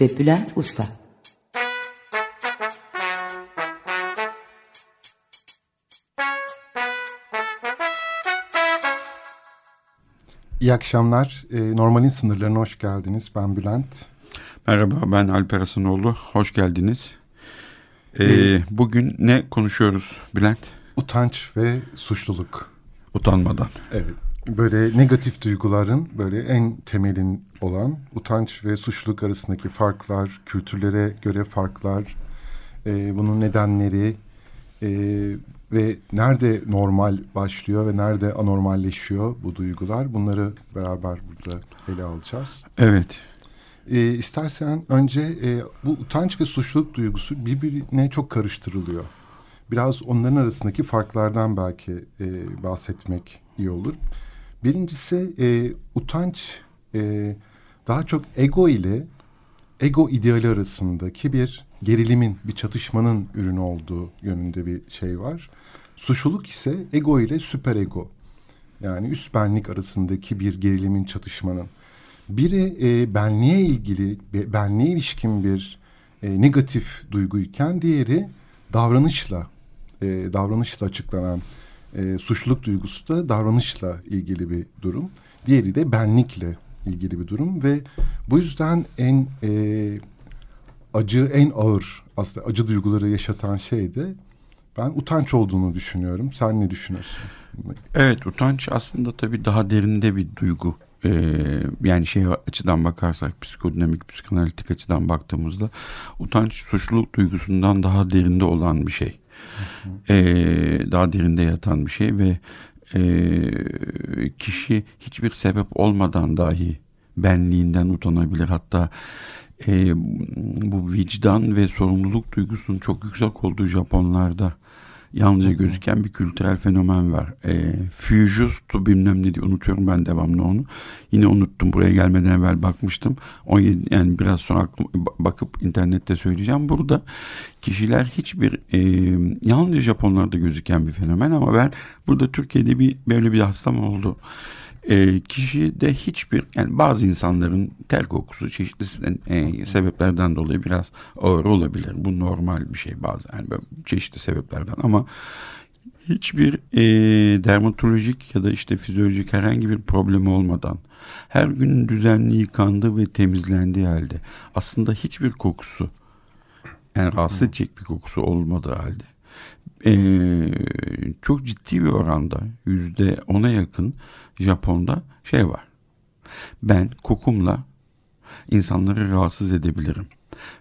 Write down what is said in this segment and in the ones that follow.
ve Bülent Usta. İyi akşamlar. E, Normalin sınırlarına hoş geldiniz. Ben Bülent. Merhaba ben Alper Hasanoğlu. Hoş geldiniz. Ee, bugün ne konuşuyoruz Bülent? Utanç ve suçluluk. Utanmadan. Evet. Böyle negatif duyguların böyle en temelin olan utanç ve suçluluk arasındaki farklar, kültürlere göre farklar, e, bunun nedenleri e, ve nerede normal başlıyor ve nerede anormalleşiyor bu duygular bunları beraber burada ele alacağız. Evet. E, istersen önce e, bu utanç ve suçluluk duygusu birbirine çok karıştırılıyor. Biraz onların arasındaki farklardan belki e, bahsetmek iyi olur. Birincisi e, utanç e, daha çok ego ile ego ideali arasındaki bir gerilimin, bir çatışmanın ürünü olduğu yönünde bir şey var. Suçluluk ise ego ile süper ego yani üst benlik arasındaki bir gerilimin çatışmanın. Biri e, benliğe ilgili, benliğe ilişkin bir e, negatif duyguyken diğeri davranışla, e, davranışla açıklanan e, suçluluk duygusu da davranışla ilgili bir durum. Diğeri de benlikle ilgili bir durum ve bu yüzden en e, acı, en ağır aslında acı duyguları yaşatan şey de ben utanç olduğunu düşünüyorum. Sen ne düşünüyorsun? Evet utanç aslında tabii daha derinde bir duygu. Ee, yani şey açıdan bakarsak psikodinamik, psikanalitik açıdan baktığımızda utanç suçluluk duygusundan daha derinde olan bir şey. Ee, daha derinde yatan bir şey ve e, kişi hiçbir sebep olmadan dahi benliğinden utanabilir. Hatta e, bu vicdan ve sorumluluk duygusunun çok yüksek olduğu Japonlarda yalnızca gözüken bir kültürel fenomen var. E, Fujustu bilmem ne diye unutuyorum ben devamlı onu. Yine unuttum buraya gelmeden evvel bakmıştım. 17, yani biraz sonra aklım, bakıp internette söyleyeceğim. Burada kişiler hiçbir e, yalnızca Japonlarda gözüken bir fenomen ama ben burada Türkiye'de bir böyle bir hastam oldu e, kişide hiçbir yani bazı insanların ter kokusu çeşitli e, sebeplerden dolayı biraz ağır olabilir. Bu normal bir şey bazen yani çeşitli sebeplerden ama hiçbir e, dermatolojik ya da işte fizyolojik herhangi bir problemi olmadan her gün düzenli yıkandığı ve temizlendiği halde aslında hiçbir kokusu yani rahatsız edecek bir kokusu olmadığı halde e, çok ciddi bir oranda yüzde ona yakın Japon'da şey var. Ben kokumla insanları rahatsız edebilirim.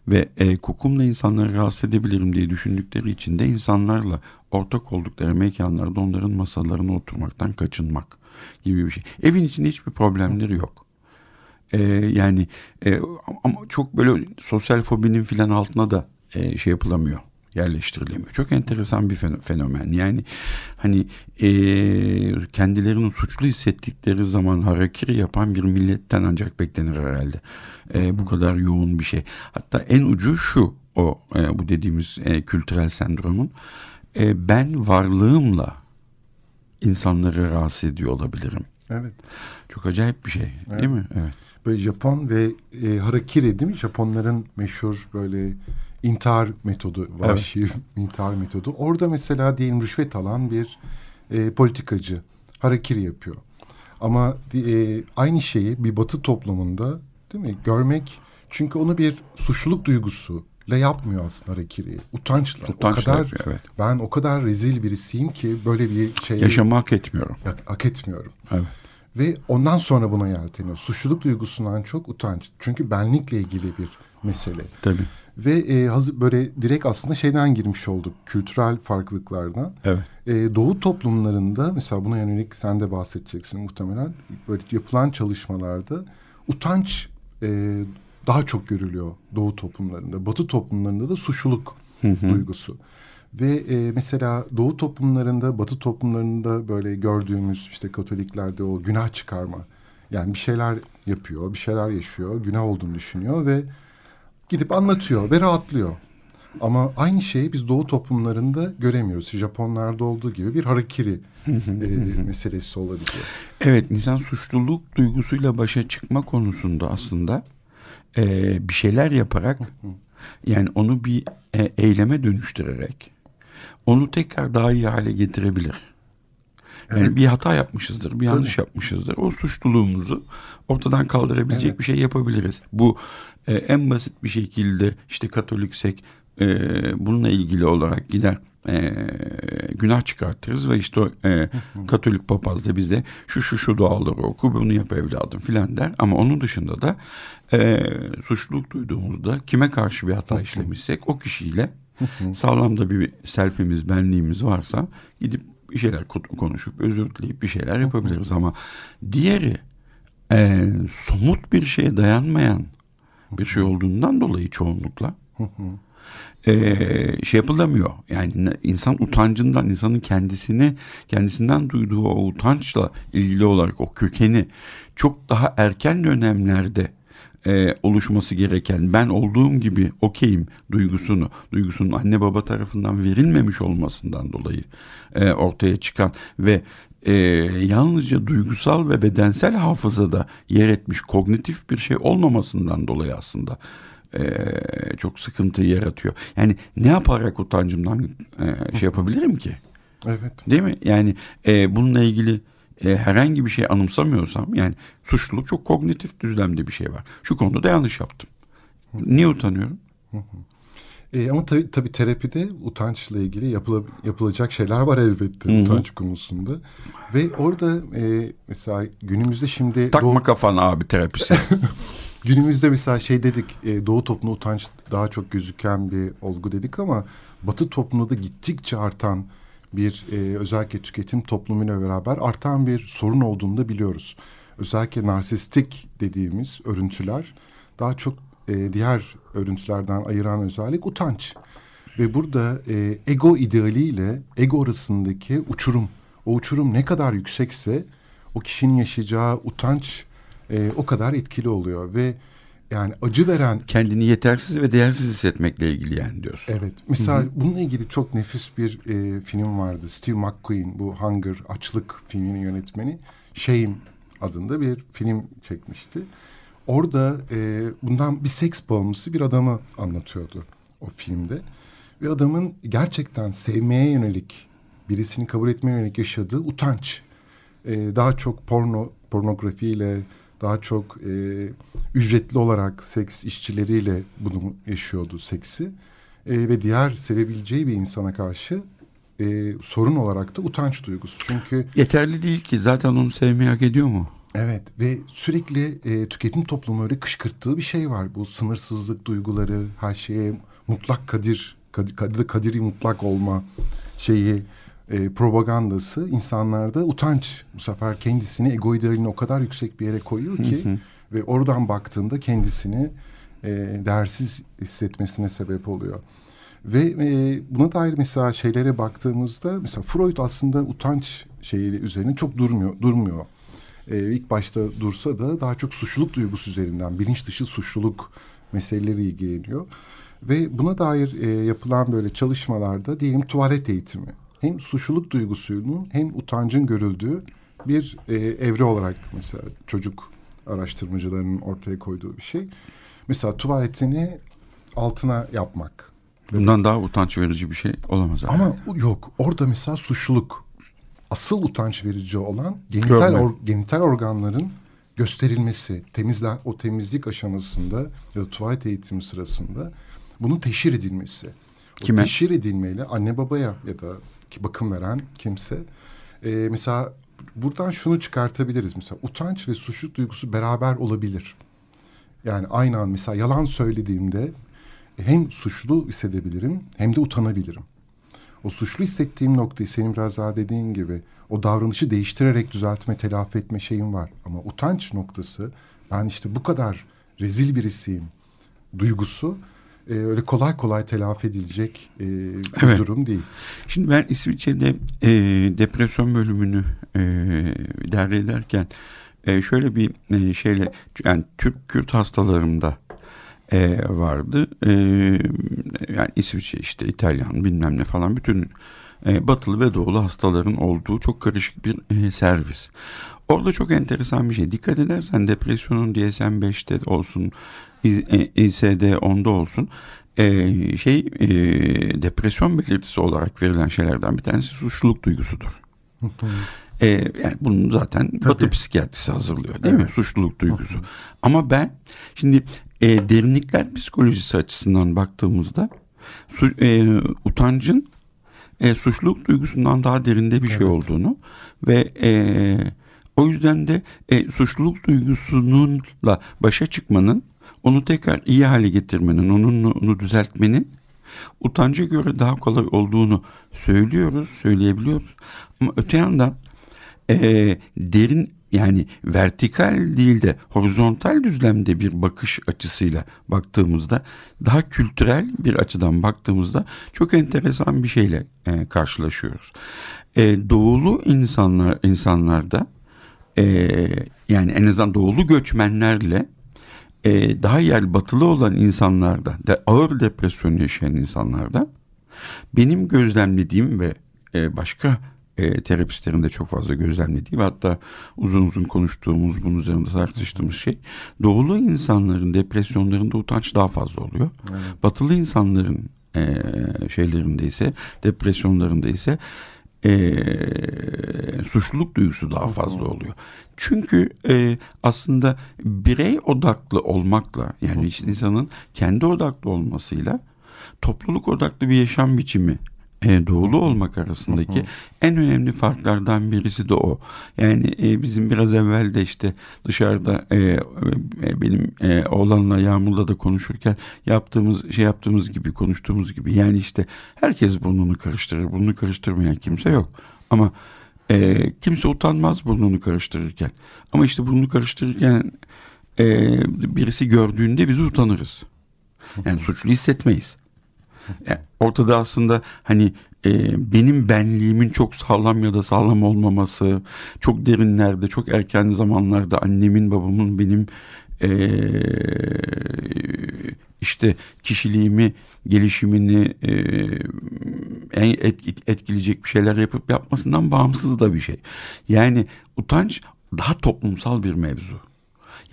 Ve e, kokumla insanları rahatsız edebilirim diye düşündükleri için de insanlarla ortak oldukları mekanlarda onların masalarına oturmaktan kaçınmak gibi bir şey. Evin içinde hiçbir problemleri yok. E, yani e, ama çok böyle sosyal fobinin filan altına da e, şey yapılamıyor yerleştirilemiyor. Çok enteresan bir fenomen. Yani hani e, kendilerini suçlu hissettikleri zaman harakiri yapan bir milletten ancak beklenir herhalde. E, bu kadar yoğun bir şey. Hatta en ucu şu o e, bu dediğimiz e, kültürel sendromun e, ben varlığımla insanları rahatsız ediyor olabilirim. Evet. Çok acayip bir şey evet. değil mi? Evet. Böyle Japon ve e, harakiri değil mi? Japonların meşhur böyle intihar metodu, vahşi evet. intihar metodu. Orada mesela diyelim rüşvet alan bir e, politikacı harakiri yapıyor. Ama e, aynı şeyi bir batı toplumunda değil mi görmek çünkü onu bir suçluluk duygusu le yapmıyor aslında harakiri. Utançla. Utançla o kadar yapıyor, evet. ben o kadar rezil birisiyim ki böyle bir şey yaşamı hak etmiyorum. Hak etmiyorum. Evet. Ve ondan sonra buna yelteniyor. Suçluluk duygusundan çok utanç. Çünkü benlikle ilgili bir mesele. Tabii. Ve e, hazır böyle direkt aslında şeyden girmiş olduk. Kültürel farklılıklardan. Evet. E, Doğu toplumlarında mesela buna yönelik sen de bahsedeceksin muhtemelen. Böyle yapılan çalışmalarda utanç e, daha çok görülüyor Doğu toplumlarında. Batı toplumlarında da suçluluk duygusu. Ve e, mesela Doğu toplumlarında, Batı toplumlarında böyle gördüğümüz işte Katoliklerde o günah çıkarma. Yani bir şeyler yapıyor, bir şeyler yaşıyor, günah olduğunu düşünüyor ve gidip anlatıyor ve rahatlıyor. Ama aynı şeyi biz Doğu toplumlarında göremiyoruz. Japonlarda olduğu gibi bir harakiri e, meselesi olabiliyor. Evet, insan suçluluk duygusuyla başa çıkma konusunda aslında e, bir şeyler yaparak yani onu bir e, eyleme dönüştürerek onu tekrar daha iyi hale getirebilir. Yani evet. bir hata yapmışızdır, bir yanlış Tabii. yapmışızdır. O suçluluğumuzu ortadan kaldırabilecek evet. bir şey yapabiliriz. Bu e, en basit bir şekilde işte Katoliksek e, bununla ilgili olarak gider e, günah çıkartırız ve işte o e, Katolik papaz da bize şu şu şu duaları oku bunu yap evladım filan der. Ama onun dışında da e, suçluluk duyduğumuzda kime karşı bir hata işlemişsek o kişiyle sağlam da bir selfimiz benliğimiz varsa gidip bir şeyler konuşup özür dileyip bir şeyler yapabiliriz. Ama diğeri e, somut bir şeye dayanmayan bir şey olduğundan dolayı çoğunlukla e, şey yapılamıyor. Yani insan utancından, insanın kendisini, kendisinden duyduğu o utançla ilgili olarak o kökeni çok daha erken dönemlerde e, oluşması gereken ben olduğum gibi okeyim duygusunu, duygusunun anne baba tarafından verilmemiş olmasından dolayı e, ortaya çıkan ve e, yalnızca duygusal ve bedensel hafızada yer etmiş kognitif bir şey olmamasından dolayı aslında e, çok sıkıntı yaratıyor. Yani ne yaparak utancımdan e, şey yapabilirim ki? Evet. Değil mi? Yani e, bununla ilgili e, herhangi bir şey anımsamıyorsam yani suçluluk çok kognitif düzlemde bir şey var. Şu konuda da yanlış yaptım. Niye utanıyorum? E, ama tabii, tabii terapide utançla ilgili yapıla, yapılacak şeyler var elbette Hı-hı. utanç konusunda. Ve orada e, mesela günümüzde şimdi... Takma doğu... kafana abi terapisi. Günümüzde mesela şey dedik e, doğu toplumunda utanç daha çok gözüken bir olgu dedik ama batı toplumunda da gittikçe artan bir e, özellikle tüketim toplumuyla beraber artan bir sorun olduğunu da biliyoruz. Özellikle narsistik dediğimiz örüntüler daha çok e, diğer örüntülerden ayıran özellik utanç. Ve burada e, ego idealiyle ego arasındaki uçurum, o uçurum ne kadar yüksekse o kişinin yaşayacağı utanç e, o kadar etkili oluyor ve yani acı veren kendini yetersiz ve değersiz hissetmekle ilgili yani diyor. Evet. Mesela Hı-hı. bununla ilgili çok nefis bir e, film vardı. Steve McQueen bu Hunger açlık filminin yönetmeni Shame adında bir film çekmişti. Orada e, bundan bir seks bağımlısı bir adamı anlatıyordu o filmde. Ve adamın gerçekten sevmeye yönelik, birisini kabul etmeye yönelik yaşadığı utanç. E, daha çok porno, pornografiyle, daha çok e, ücretli olarak seks işçileriyle bunu yaşıyordu seksi. E, ve diğer sevebileceği bir insana karşı e, sorun olarak da utanç duygusu. Çünkü yeterli değil ki zaten onu sevmeyi hak ediyor mu? Evet ve sürekli e, tüketim toplumu öyle kışkırttığı bir şey var. Bu sınırsızlık duyguları, her şeye mutlak kadir, kadir kadiri mutlak olma şeyi e, propagandası insanlarda utanç bu sefer kendisini ego idealini o kadar yüksek bir yere koyuyor ki ve oradan baktığında kendisini e, değersiz hissetmesine sebep oluyor. Ve e, buna dair mesela şeylere baktığımızda mesela Freud aslında utanç şeyi üzerine çok durmuyor durmuyor. E, ilk başta dursa da daha çok suçluluk duygusu üzerinden bilinç dışı suçluluk meseleleri ilgileniyor. Ve buna dair e, yapılan böyle çalışmalarda diyelim tuvalet eğitimi hem suçluluk duygusunun hem utancın görüldüğü bir e, evre olarak mesela çocuk araştırmacılarının ortaya koyduğu bir şey. Mesela tuvaletini altına yapmak. Bundan daha utanç verici bir şey olamaz. Ama yani. yok orada mesela suçluluk. Asıl utanç verici olan genital, or, genital organların gösterilmesi, temizlen o temizlik aşamasında ya da tuvalet eğitimi sırasında bunun teşhir edilmesi. O Kime? teşhir edilmeyle anne babaya ya da bakım veren kimse. E, mesela buradan şunu çıkartabiliriz. Mesela utanç ve suçluluk duygusu beraber olabilir. Yani aynı an mesela yalan söylediğimde hem suçlu hissedebilirim hem de utanabilirim. O suçlu hissettiğim noktayı senin biraz daha dediğin gibi o davranışı değiştirerek düzeltme, telafi etme şeyim var. Ama utanç noktası ben işte bu kadar rezil birisiyim duygusu e, öyle kolay kolay telafi edilecek e, bir evet. durum değil. Şimdi ben İsviçre'de e, depresyon bölümünü e, idare ederken e, şöyle bir e, şeyle yani Türk Kürt hastalarımda e, vardı. E, yani İsviçre işte İtalyan bilmem ne falan bütün e, batılı ve doğulu hastaların olduğu çok karışık bir e, servis. Orada çok enteresan bir şey. Dikkat edersen depresyonun DSM-5'te olsun, ICD-10'da olsun e, şey e, depresyon belirtisi olarak verilen şeylerden bir tanesi suçluluk duygusudur. e, yani bunu zaten Tabii. Batı psikiyatrisi hazırlıyor değil evet. mi? Suçluluk duygusu. Ama ben şimdi e, derinlikler psikolojisi açısından baktığımızda su, e, utancın e, suçluluk duygusundan daha derinde bir şey evet. şey olduğunu ve e, o yüzden de e, suçluluk duygusununla başa çıkmanın onu tekrar iyi hale getirmenin, onun onu düzeltmenin utanca göre daha kolay olduğunu söylüyoruz, söyleyebiliyoruz. Ama öte yandan e, derin yani vertikal değil de horizontal düzlemde bir bakış açısıyla baktığımızda daha kültürel bir açıdan baktığımızda çok enteresan bir şeyle e, karşılaşıyoruz. E, doğulu insanlar insanlarda e, yani en azından doğulu göçmenlerle e, daha yer batılı olan insanlarda de ağır depresyon yaşayan insanlarda benim gözlemlediğim ve e, başka e, terapistlerin de çok fazla gözlemlediği ve hatta uzun uzun konuştuğumuz bunun üzerinde tartıştığımız şey doğulu insanların depresyonlarında utanç daha fazla oluyor. Evet. Batılı insanların e, şeylerinde ise depresyonlarında ise e, suçluluk duygusu daha fazla oluyor. Çünkü e, aslında birey odaklı olmakla yani insanın kendi odaklı olmasıyla topluluk odaklı bir yaşam biçimi e, doğulu olmak arasındaki en önemli farklardan birisi de o. Yani e, bizim biraz evvel de işte dışarıda e, e, benim e, oğlanla Yağmur'la da konuşurken yaptığımız şey yaptığımız gibi konuştuğumuz gibi yani işte herkes burnunu karıştırır. Burnunu karıştırmayan kimse yok. Ama e, kimse utanmaz burnunu karıştırırken. Ama işte burnunu karıştırırken e, birisi gördüğünde biz utanırız. Yani suçlu hissetmeyiz. Yani ortada aslında hani e, benim benliğimin çok sağlam ya da sağlam olmaması, çok derinlerde, çok erken zamanlarda annemin, babamın benim e, işte kişiliğimi, gelişimini e, et, etkileyecek bir şeyler yapıp yapmasından bağımsız da bir şey. Yani utanç daha toplumsal bir mevzu.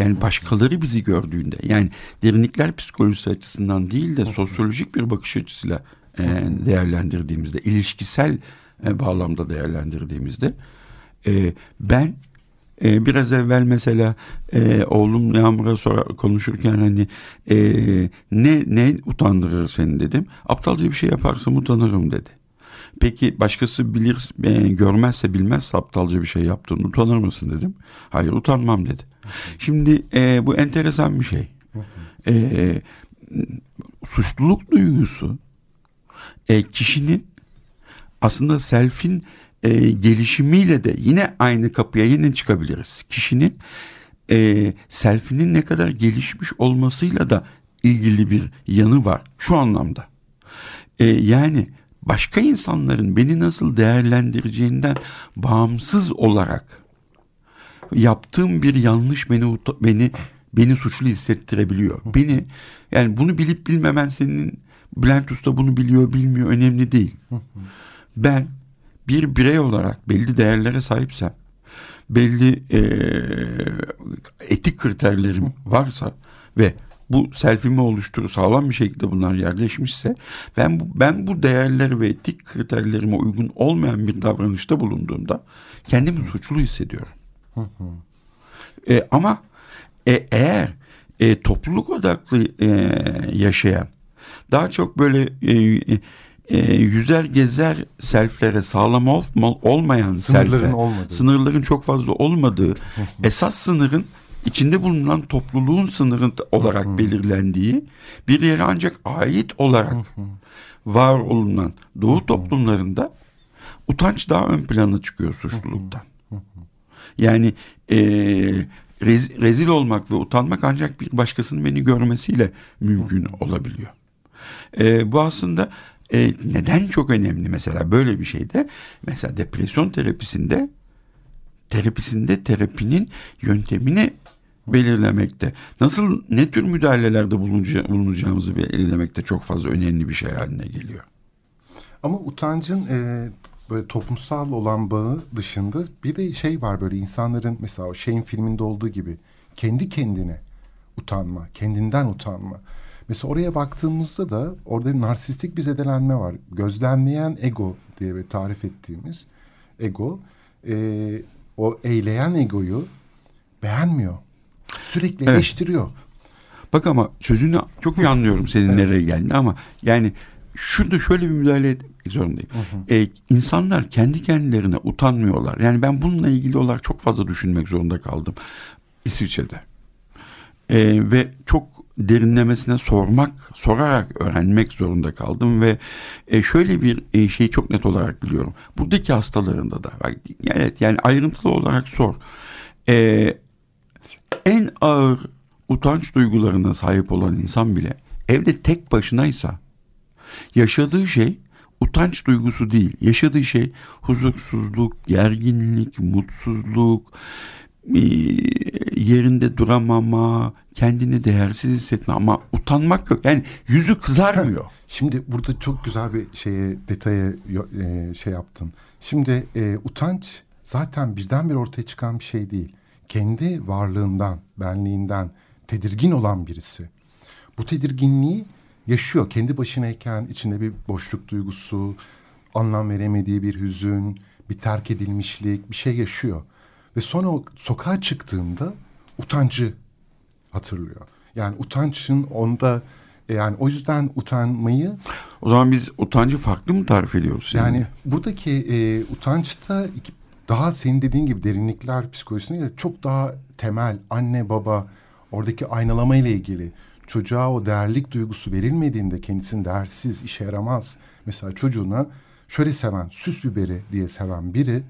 Yani başkaları bizi gördüğünde yani derinlikler psikolojisi açısından değil de sosyolojik bir bakış açısıyla e, değerlendirdiğimizde, ilişkisel e, bağlamda değerlendirdiğimizde e, ben e, biraz evvel mesela e, oğlum Yağmur'a sonra konuşurken hani e, ne ne utandırır seni dedim. Aptalca bir şey yaparsam utanırım dedi. Peki başkası bilir e, görmezse bilmezse aptalca bir şey yaptığını utanır mısın dedim. Hayır utanmam dedi. Şimdi e, bu enteresan bir şey. E, suçluluk duygusu e, kişinin aslında selfin e, gelişimiyle de yine aynı kapıya yine çıkabiliriz. Kişinin e, selfinin ne kadar gelişmiş olmasıyla da ilgili bir yanı var şu anlamda. E, yani başka insanların beni nasıl değerlendireceğinden bağımsız olarak yaptığım bir yanlış beni beni beni suçlu hissettirebiliyor. Beni yani bunu bilip bilmemen senin Bülent Usta bunu biliyor bilmiyor önemli değil. Ben bir birey olarak belli değerlere sahipsem belli e, etik kriterlerim varsa ve bu selfimi oluşturur sağlam bir şekilde bunlar yerleşmişse ben bu, ben bu değerler ve etik kriterlerime uygun olmayan bir davranışta bulunduğumda kendimi suçlu hissediyorum. E, ama e, eğer e, topluluk odaklı e, yaşayan daha çok böyle e, e, yüzer gezer selflere sağlam ol, olmayan sınırların selfe, olmadığı. sınırların çok fazla olmadığı esas sınırın içinde bulunan topluluğun sınırı olarak belirlendiği bir yere ancak ait olarak var olunan doğu toplumlarında utanç daha ön plana çıkıyor suçluluktan. Yani e, rez, rezil olmak ve utanmak ancak bir başkasının beni görmesiyle mümkün olabiliyor. E, bu aslında e, neden çok önemli mesela böyle bir şeyde? Mesela depresyon terapisinde terapisinde terapinin yöntemini belirlemekte. Nasıl ne tür müdahalelerde bulunacağımızı belirlemekte çok fazla önemli bir şey haline geliyor. Ama utancın e, böyle toplumsal olan bağı dışında bir de şey var böyle insanların mesela o şeyin filminde olduğu gibi kendi kendine utanma, kendinden utanma. Mesela oraya baktığımızda da orada narsistik bir zedelenme var. Gözlemleyen ego diye bir tarif ettiğimiz ego e, o eyleyen egoyu beğenmiyor. Sürekli evet. eleştiriyor. Bak ama sözünü çok iyi anlıyorum senin evet. nereye geldiğini ama yani şurada şöyle bir müdahale etmek zorundayım. Hı hı. Ee, insanlar kendi kendilerine utanmıyorlar. Yani ben bununla ilgili olarak çok fazla düşünmek zorunda kaldım İsviçre'de. Ee, ve çok derinlemesine sormak, sorarak öğrenmek zorunda kaldım ve e, şöyle bir e, şeyi çok net olarak biliyorum. Buradaki hastalarında da, evet yani ayrıntılı olarak sor. E, en ağır utanç duygularına sahip olan insan bile evde tek başınaysa yaşadığı şey utanç duygusu değil. Yaşadığı şey huzursuzluk, gerginlik, mutsuzluk, e, yerinde duramama, kendini değersiz hissetme ama utanmak yok. Yani yüzü kızarmıyor. Şimdi burada çok güzel bir şeye detaya e, şey yaptın. Şimdi e, utanç zaten birdenbire ortaya çıkan bir şey değil. Kendi varlığından, benliğinden tedirgin olan birisi. Bu tedirginliği yaşıyor. Kendi başınayken içinde bir boşluk duygusu, anlam veremediği bir hüzün, bir terk edilmişlik, bir şey yaşıyor. Ve sonra o sokağa çıktığında utancı hatırlıyor. Yani utançın onda e, yani o yüzden utanmayı o zaman biz utancı farklı mı tarif ediyoruz? Yani, yani buradaki e, utançta iki, daha senin dediğin gibi derinlikler psikolojisine göre çok daha temel anne baba oradaki aynalama ile ilgili çocuğa o değerlik duygusu verilmediğinde kendisini değersiz işe yaramaz. Mesela çocuğuna şöyle seven süs biberi diye seven biri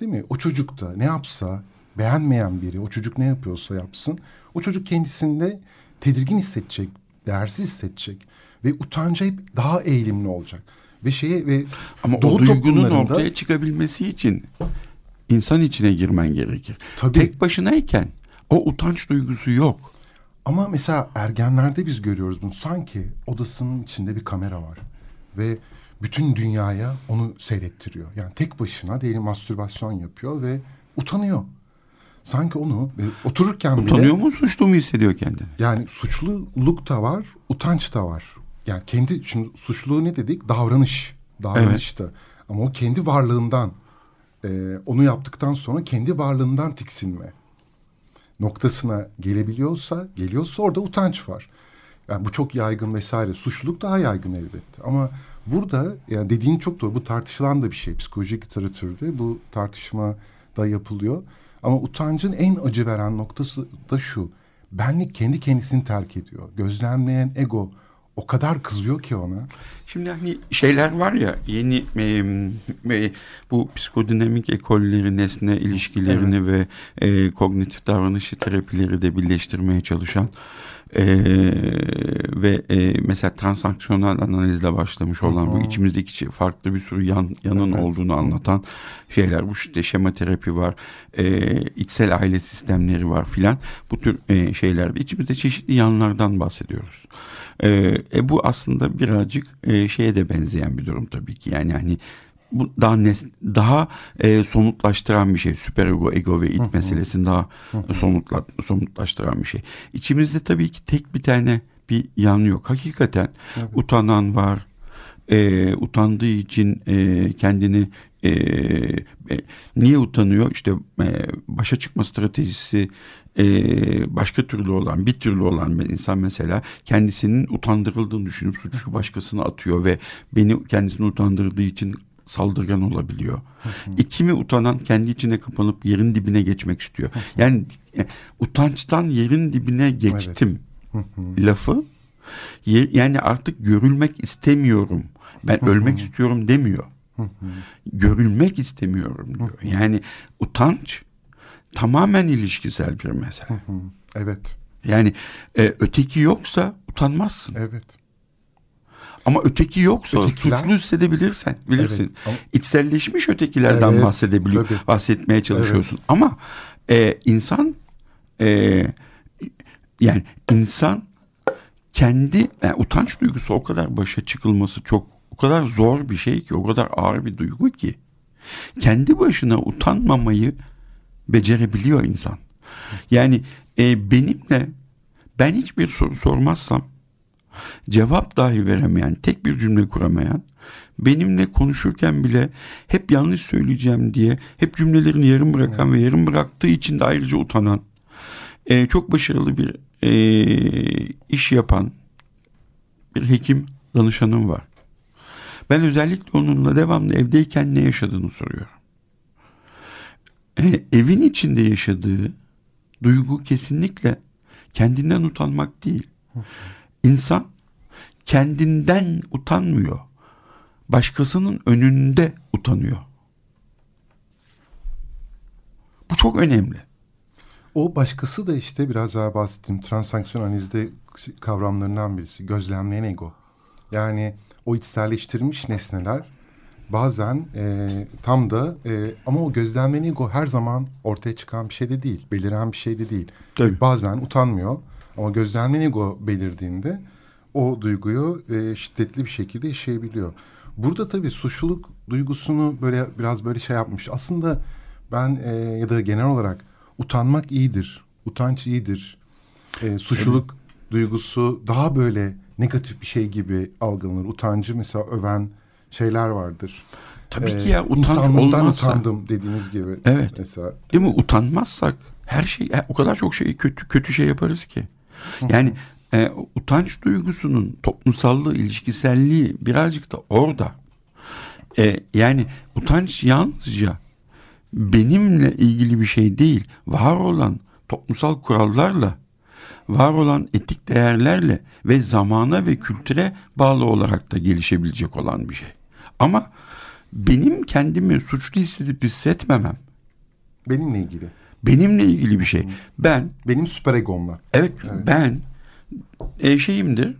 değil mi? O çocuk da ne yapsa beğenmeyen biri o çocuk ne yapıyorsa yapsın o çocuk kendisinde tedirgin hissedecek, değersiz hissedecek ve utancı hep daha eğilimli olacak. Ve şeye ve ama o duygunun ortaya çıkabilmesi için insan içine girmen gerekir. Tabii. Tek başınayken o utanç duygusu yok. Ama mesela ergenlerde biz görüyoruz bunu. Sanki odasının içinde bir kamera var. Ve bütün dünyaya onu seyrettiriyor. Yani tek başına diyelim mastürbasyon yapıyor ve utanıyor. Sanki onu otururken Utanıyor bile... Utanıyor mu suçlu mu hissediyor kendini? Yani suçluluk da var, utanç da var. Yani kendi, şimdi suçluluğu ne dedik? Davranış. Davranışta. Evet. Ama o kendi varlığından, e, onu yaptıktan sonra kendi varlığından tiksinme noktasına gelebiliyorsa, geliyorsa orada utanç var. Yani bu çok yaygın vesaire. Suçluluk daha yaygın elbette. Ama burada yani dediğin çok doğru. Bu tartışılan da bir şey. Psikolojik literatürde bu tartışma da yapılıyor. Ama utancın en acı veren noktası da şu. Benlik kendi kendisini terk ediyor. Gözlemleyen ego o kadar kızıyor ki ona. Şimdi hani şeyler var ya yeni e, e, bu psikodinamik ekolleri, nesne ilişkilerini evet. ve e, kognitif davranışı terapileri de birleştirmeye çalışan e, ve e, mesela transaksiyonel analizle başlamış olan Hı-hı. bu içimizdeki farklı bir sürü yan, yanın evet. olduğunu anlatan şeyler. Bu işte şema terapi var, e, içsel aile sistemleri var filan. Bu tür e, şeylerde içimizde çeşitli yanlardan bahsediyoruz. E, e, bu aslında birazcık e, şeye de benzeyen bir durum tabii ki. Yani hani bu daha nes daha e, somutlaştıran bir şey. Süper ego, ego ve it meselesini daha somutla somutlaştıran bir şey. İçimizde tabii ki tek bir tane bir yan yok. Hakikaten evet. utanan var. E, utandığı için e, kendini e, e, niye utanıyor? İşte e, başa çıkma stratejisi e, başka türlü olan, bir türlü olan bir insan mesela kendisinin utandırıldığını düşünüp suçu başkasına atıyor ve beni kendisini utandırdığı için saldırgan olabiliyor. İkimi utanan kendi içine kapanıp yerin dibine geçmek istiyor. Yani e, utançtan yerin dibine geçtim lafı yani artık görülmek istemiyorum. Ben ölmek istiyorum demiyor. Görülmek istemiyorum diyor. Yani utanç tamamen ilişkisel bir mesele. Evet. Yani e, öteki yoksa utanmazsın. Evet. Ama öteki yoksa Ötekiler- suçlu hissedebilirsen bilirsin. Evet, İçselleşmiş ötekilerden Evet, bahsedebiliyor, tabii. bahsetmeye çalışıyorsun. Ama e, insan e, yani insan kendi yani utanç duygusu o kadar başa çıkılması çok o kadar zor bir şey ki o kadar ağır bir duygu ki kendi başına utanmamayı becerebiliyor insan. Yani e, benimle ben hiçbir soru sormazsam cevap dahi veremeyen, tek bir cümle kuramayan, benimle konuşurken bile hep yanlış söyleyeceğim diye hep cümlelerini yarım bırakan ve yarım bıraktığı için de ayrıca utanan, e, çok başarılı bir e, iş yapan bir hekim danışanım var. Ben özellikle onunla devamlı evdeyken ne yaşadığını soruyorum. E, evin içinde yaşadığı duygu kesinlikle kendinden utanmak değil. İnsan kendinden utanmıyor. Başkasının önünde utanıyor. Bu çok önemli. O başkası da işte biraz daha bahsettiğim transaksiyon analizde kavramlarından birisi. Gözlemleyen ego. Yani o içselleştirilmiş nesneler bazen e, tam da e, ama o gözlemleyen ego her zaman ortaya çıkan bir şey de değil. Beliren bir şey de değil. Tabii. Bazen utanmıyor ama gözlemleyen ego belirdiğinde o duyguyu e, şiddetli bir şekilde yaşayabiliyor. Burada tabii suçluluk duygusunu böyle biraz böyle şey yapmış. Aslında ben e, ya da genel olarak utanmak iyidir. Utanç iyidir. E, suçluluk duygusu daha böyle negatif bir şey gibi algılanır. Utancı mesela öven şeyler vardır. Tabii E, ki ya utanç olmazsa. utandım dediğiniz gibi. Evet. Mesela Değil mi? Utanmazsak her şey e, o kadar çok şey kötü kötü şey yaparız ki. Yani e, utanç duygusunun toplumsallığı, ilişkiselliği birazcık da orada. E, yani utanç yalnızca benimle ilgili bir şey değil. Var olan toplumsal kurallarla, var olan etik değerlerle ve zamana ve kültüre bağlı olarak da gelişebilecek olan bir şey. Ama benim kendimi suçlu hissedip hissetmemem benimle ilgili. Benimle ilgili bir şey. Ben Benim süper egomla. evet, ben e, şeyimdir.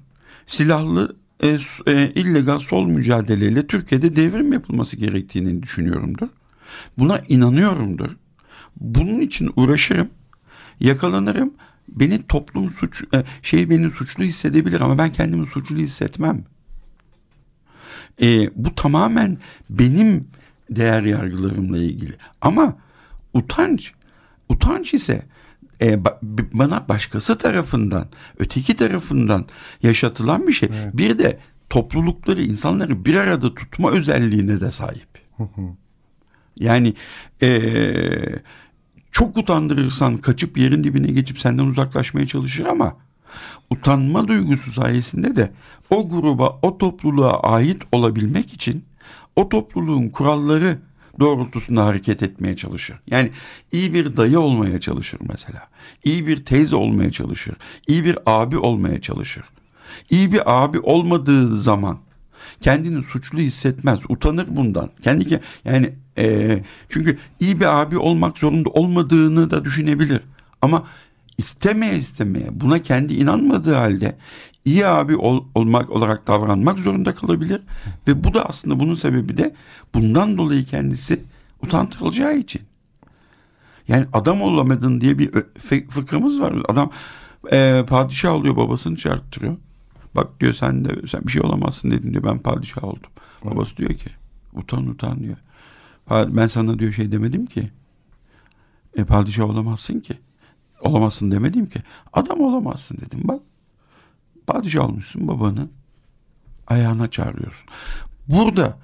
Silahlı e, e, illegal sol mücadeleyle Türkiye'de devrim yapılması gerektiğini düşünüyorumdur. Buna inanıyorumdur. Bunun için uğraşırım. Yakalanırım. Beni toplum suç e, şey beni suçlu hissedebilir ama ben kendimi suçlu hissetmem. E, bu tamamen benim değer yargılarımla ilgili. Ama utanç, utanç ise e, ba- bana başkası tarafından, öteki tarafından yaşatılan bir şey. Bir de toplulukları, insanları bir arada tutma özelliğine de sahip. Yani e, çok utandırırsan kaçıp yerin dibine geçip senden uzaklaşmaya çalışır ama utanma duygusu sayesinde de o gruba, o topluluğa ait olabilmek için o topluluğun kuralları doğrultusunda hareket etmeye çalışır. Yani iyi bir dayı olmaya çalışır mesela. İyi bir teyze olmaya çalışır. İyi bir abi olmaya çalışır. İyi bir abi olmadığı zaman kendini suçlu hissetmez, utanır bundan. Kendi ke- yani eee, çünkü iyi bir abi olmak zorunda olmadığını da düşünebilir. Ama istemeye istemeye buna kendi inanmadığı halde iyi abi ol- olmak olarak davranmak zorunda kalabilir ve bu da aslında bunun sebebi de bundan dolayı kendisi utandırılacağı için. Yani adam olamadın diye bir fıkramız var. Adam e, padişah oluyor babasını çağırttırıyor. Bak diyor sen de sen bir şey olamazsın dedin diyor ben padişah oldum. Babası diyor ki utan utan diyor. "Pa- Ben sana diyor şey demedim ki. E padişah olamazsın ki. Olamazsın demedim ki. Adam olamazsın dedim bak. Padişah olmuşsun babanı ayağına çağırıyorsun. Burada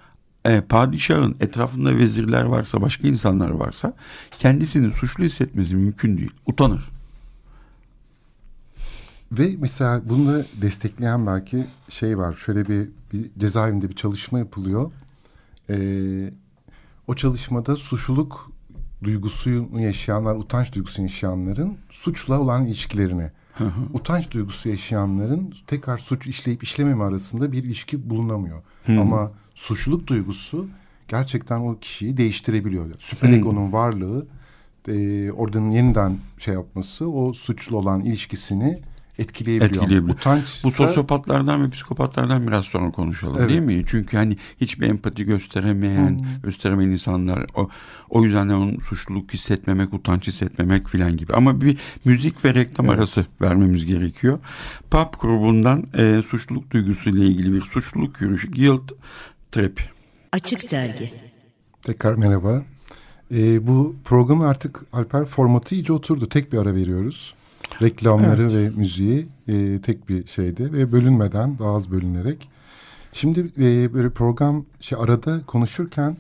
e, padişahın etrafında vezirler varsa başka insanlar varsa kendisini suçlu hissetmesi mümkün değil. Utanır. Ve mesela bunu destekleyen belki şey var. Şöyle bir, bir cezaevinde bir çalışma yapılıyor. Ee, o çalışmada suçluluk duygusunu yaşayanlar, utanç duygusunu yaşayanların suçla olan ilişkilerini, utanç duygusu yaşayanların tekrar suç işleyip işlememe arasında bir ilişki bulunamıyor. Ama suçluluk duygusu gerçekten o kişiyi değiştirebiliyor. Süper egonun varlığı e, oradanın yeniden şey yapması o suçlu olan ilişkisini etkileyebiliyor. Etkileyebiliyor. Utanç Bu sosyopatlardan ve psikopatlardan biraz sonra konuşalım Evet. değil mi? Çünkü hani hiçbir empati gösteremeyen, gösteremeyen insanlar o, o yüzden de onun suçluluk hissetmemek, utanç hissetmemek filan gibi. Ama bir müzik ve reklam Evet. arası vermemiz gerekiyor. Pop grubundan e, suçluluk duygusuyla ilgili bir suçluluk yürüyüşü Guilt Trip. Açık Dergi Tekrar merhaba. Ee, bu program artık Alper formatı iyice oturdu. Tek bir ara veriyoruz. Reklamları ve müziği e, tek bir şeyde ve bölünmeden daha az bölünerek. Şimdi e, böyle program şey arada konuşurken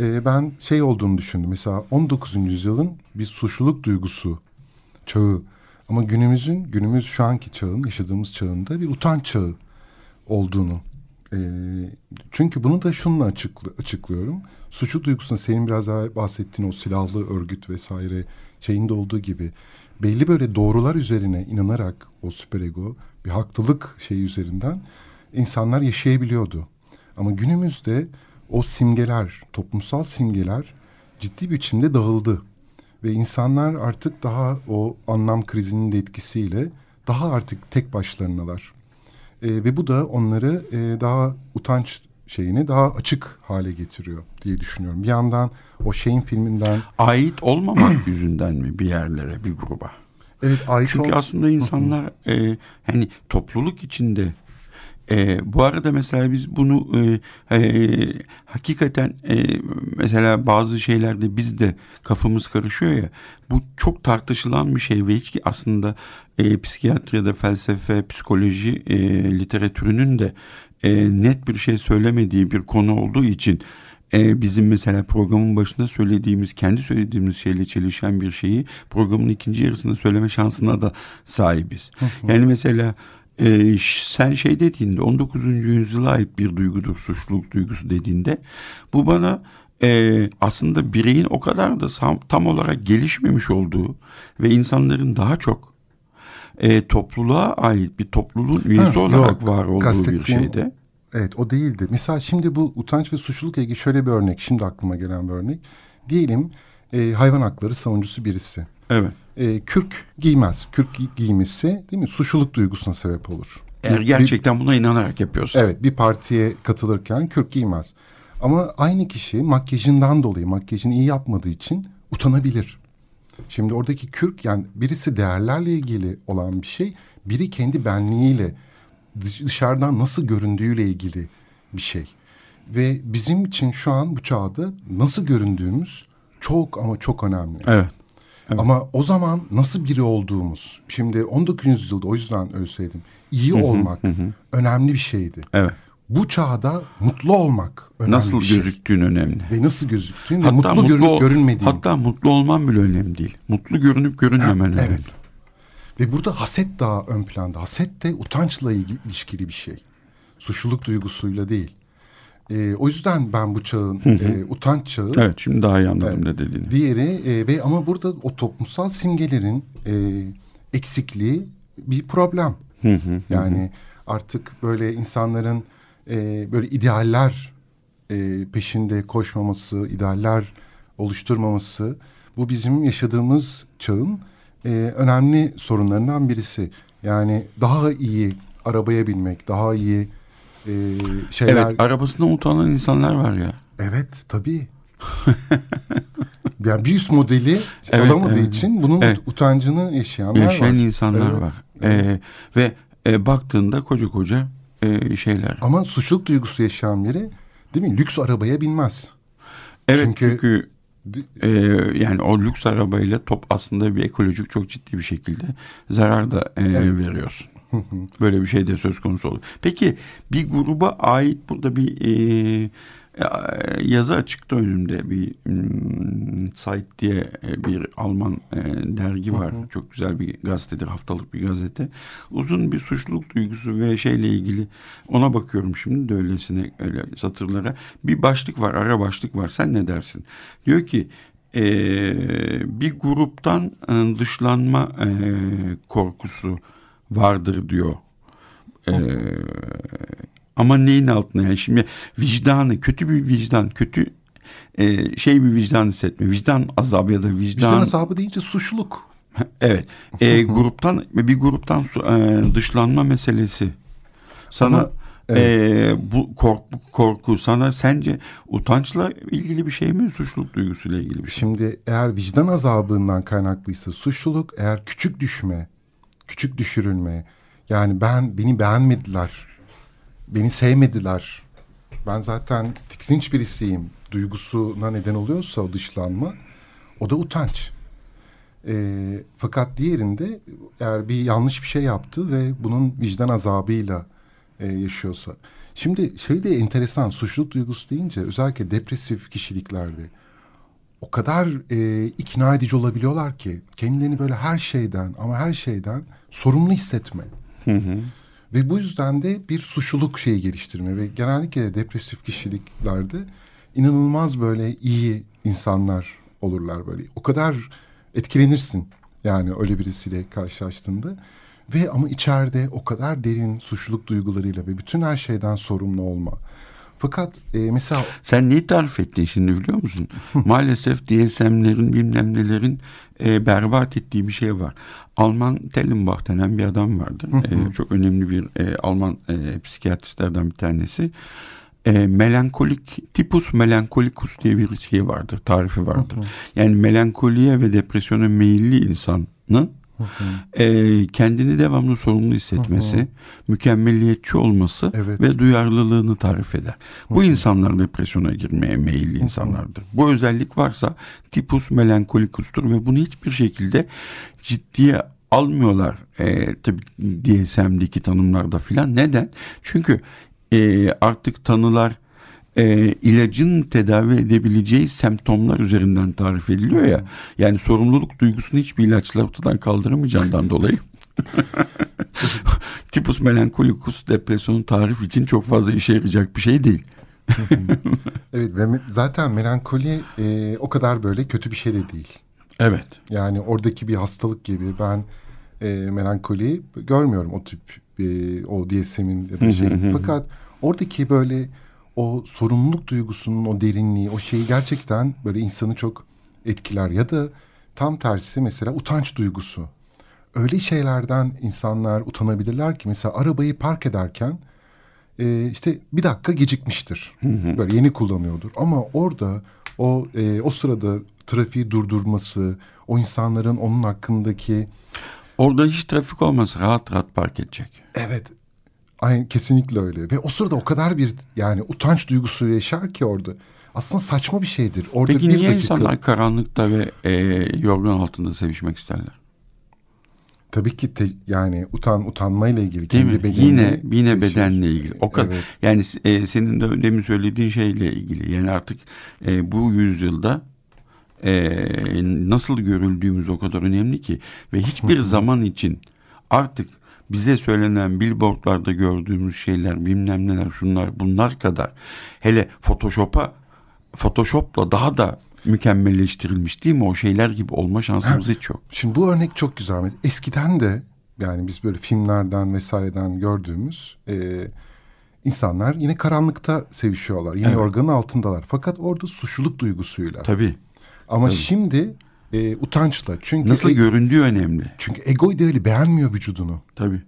e, ben şey olduğunu düşündüm. Mesela 19. yüzyılın bir suçluluk duygusu çağı. Ama günümüzün, günümüz şu anki çağın, yaşadığımız çağında bir utanç çağı olduğunu. E, çünkü bunu da şununla açıklı, açıklıyorum. Suçluluk duygusunda senin biraz daha bahsettiğin o silahlı örgüt vesaire şeyinde olduğu gibi belli böyle doğrular üzerine inanarak o süperego bir haklılık şeyi üzerinden insanlar yaşayabiliyordu. Ama günümüzde o simgeler, toplumsal simgeler ciddi biçimde dağıldı. Ve insanlar artık daha o anlam krizinin de etkisiyle daha artık tek başlarınalar. E, ve bu da onları e, daha utanç şeyini daha açık hale getiriyor diye düşünüyorum. Bir yandan o şeyin filminden Ait olmamak yüzünden mi bir yerlere, bir gruba? evet ait Çünkü ol- aslında insanlar e, hani topluluk içinde e, bu arada mesela biz bunu e, e, hakikaten e, mesela bazı şeylerde biz de kafamız karışıyor ya bu çok tartışılan bir şey ve hiç ki aslında e, psikiyatriyada felsefe, psikoloji e, literatürünün de e, net bir şey söylemediği bir konu olduğu için e, bizim mesela programın başında söylediğimiz, kendi söylediğimiz şeyle çelişen bir şeyi programın ikinci yarısında söyleme şansına da sahibiz. Yani mesela e, sen şey dediğinde 19. yüzyıla ait bir duygudur suçluluk duygusu dediğinde bu bana e, aslında bireyin o kadar da tam olarak gelişmemiş olduğu ve insanların daha çok e, topluluğa ait bir topluluğun üyesi Ha, olarak yok. var olduğu bir şeyde. Evet o değildi. Mesela şimdi bu utanç ve suçlulukla ilgili şöyle bir örnek. Şimdi aklıma gelen bir örnek. Diyelim e, hayvan hakları savunucusu birisi. Evet. E, kürk giymez. Kürk gi- giymesi değil mi? Suçluluk duygusuna sebep olur. Eğer Bir- gerçekten buna inanarak yapıyorsa. Evet bir partiye katılırken kürk giymez. Ama aynı kişi makyajından dolayı makyajını iyi yapmadığı için utanabilir. Şimdi oradaki kürk yani birisi değerlerle ilgili olan bir şey. Biri kendi benliğiyle dış- dışarıdan nasıl göründüğüyle ilgili bir şey. Ve bizim için şu an bu çağda nasıl göründüğümüz çok ama çok önemli. Evet. Evet. Ama o zaman nasıl biri olduğumuz. Şimdi 19. yüzyılda o yüzden öyle söyledim. İyi olmak önemli bir şeydi. Evet. Bu çağda mutlu olmak önemli Nasıl şey. gözüktüğün önemli. Ve nasıl gözüktüğün ve mutlu, görünüp ol- görünmediğin. Hatta mutlu olman bile önemli değil. Mutlu görünüp görünmemen önemli. evet. Ve burada haset daha ön planda. Haset de utançla ilişkili bir şey. Suçluluk duygusuyla değil. Ee, o yüzden ben bu çağın e, utanç çağı Evet şimdi daha iyi anladım ne dediğini. Diğeri e, ve ama burada o toplumsal simgelerin e, eksikliği bir problem. yani artık böyle insanların e, böyle idealler e, peşinde koşmaması, idealler oluşturmaması bu bizim yaşadığımız çağın e, önemli sorunlarından birisi. Yani daha iyi arabaya binmek, daha iyi e, şeyler. Evet arabasından utanan insanlar var ya. Evet tabii. yani bir üst modeli Evet, alamadığı evet. için bunun Evet. utancını yaşayanlar Yaşayan var. insanlar Evet, var. evet. Ee, ve e, baktığında koca koca e, şeyler. Ama suçluluk duygusu yaşayan biri değil mi? Lüks arabaya binmez. Evet çünkü- çünkü, e, yani o lüks arabayla top aslında bir ekolojik çok ciddi bir şekilde zarar da e, veriyorsun. Böyle bir şey de söz konusu olur. Peki bir gruba ait burada bir e, yazı açıktı önümde bir hmm, Zeit diye e, bir Alman e, dergi var. Çok güzel bir gazetedir haftalık bir gazete. Uzun bir suçluluk duygusu ve şeyle ilgili ona bakıyorum şimdi de öylesine öyle satırlara. Bir başlık var ara başlık var sen ne dersin? Diyor ki e, bir gruptan e, dışlanma e, korkusu vardır diyor. E, ama neyin altına yani şimdi vicdanı kötü bir vicdan kötü e, şey bir vicdan hissetme. Vicdan azabı ya da vicdan... Vicdan azabı deyince suçluluk. evet. E, gruptan bir gruptan e, dışlanma meselesi. Sana Ama, evet. e, bu korku, korku sana sence utançla ilgili bir şey mi suçluluk duygusuyla ilgili bir şey? Şimdi eğer vicdan azabından kaynaklıysa suçluluk eğer küçük düşme, küçük düşürülme yani ben beni beğenmediler, beni sevmediler. Ben zaten tiksinç birisiyim duygusuna neden oluyorsa o dışlanma o da utanç. E, fakat diğerinde eğer bir yanlış bir şey yaptı ve bunun vicdan azabıyla e, yaşıyorsa. Şimdi şey de enteresan suçluluk duygusu deyince özellikle depresif kişiliklerde o kadar e, ikna edici olabiliyorlar ki kendilerini böyle her şeyden ama her şeyden sorumlu hissetme. Hı hı. Ve bu yüzden de bir suçluluk şeyi geliştirme ve genellikle depresif kişiliklerde inanılmaz böyle iyi insanlar olurlar böyle. O kadar etkilenirsin yani öyle birisiyle karşılaştığında. Ve ama içeride o kadar derin suçluluk duygularıyla ve bütün her şeyden sorumlu olma. Fakat e, mesela... Sen neyi tarif ettin şimdi biliyor musun? Maalesef DSM'lerin bilmem nelerin e, berbat ettiği bir şey var. Alman Tellenbach denen bir adam vardı. e, çok önemli bir e, Alman e, psikiyatristlerden bir tanesi. E, melankolik, tipus melankolikus diye bir şey vardır, tarifi vardır. Yani melankoliye ve depresyona meyilli insanın e, kendini devamlı sorumlu hissetmesi, hı hı. mükemmelliyetçi olması evet. ve duyarlılığını tarif eder. Bu insanlar depresyona girmeye meyilli insanlardır. Bu özellik varsa tipus melankolikustur ve bunu hiçbir şekilde ciddiye almıyorlar e, tabii DSM'deki tanımlarda filan. Neden? Çünkü e, artık tanılar e, ilacın tedavi edebileceği semptomlar üzerinden tarif ediliyor ya. Yani sorumluluk duygusunu hiçbir ilaçla ortadan kaldıramayacağından dolayı. Tipus melankolikus depresyonun tarif için çok fazla işe yarayacak bir şey değil. evet ve zaten melankoli e, o kadar böyle kötü bir şey de değil. Evet. Yani oradaki bir hastalık gibi ben e, melankoliyi görmüyorum o tip e, o DSM'in ya da şey. Fakat oradaki böyle o sorumluluk duygusunun o derinliği, o şeyi gerçekten böyle insanı çok etkiler. Ya da tam tersi mesela utanç duygusu. Öyle şeylerden insanlar utanabilirler ki mesela arabayı park ederken e, işte bir dakika gecikmiştir. Böyle yeni kullanıyordur. Ama orada o e, o sırada trafiği durdurması, o insanların onun hakkındaki... Orada hiç trafik olmasa rahat rahat park edecek. Evet Aynen kesinlikle öyle. Ve o sırada o kadar bir yani utanç duygusu yaşar ki orada. Aslında saçma bir şeydir. Orada Peki bir niye dakika... insanlar karanlıkta ve e, yorgan altında sevişmek isterler? Tabii ki te, yani utan utanmayla ilgili. Değil mi? Yine yine bedenle ilgili. O kadar. Evet. Yani e, senin de demin söylediğin şeyle ilgili. Yani artık e, bu yüzyılda e, nasıl görüldüğümüz o kadar önemli ki ve hiçbir zaman için artık bize söylenen billboardlarda gördüğümüz şeyler bilmem neler şunlar bunlar kadar hele Photoshop'a Photoshop'la daha da mükemmelleştirilmiş değil mi? O şeyler gibi olma şansımız hiç yok. Şimdi bu örnek çok güzel. Eskiden de yani biz böyle filmlerden vesaireden gördüğümüz e, insanlar yine karanlıkta sevişiyorlar. Yine evet. organın altındalar. Fakat orada suçluluk duygusuyla. Tabii. Ama Tabii. şimdi e, utançla. Çünkü Nasıl e, göründüğü önemli. Çünkü ego ideali beğenmiyor vücudunu. Tabii.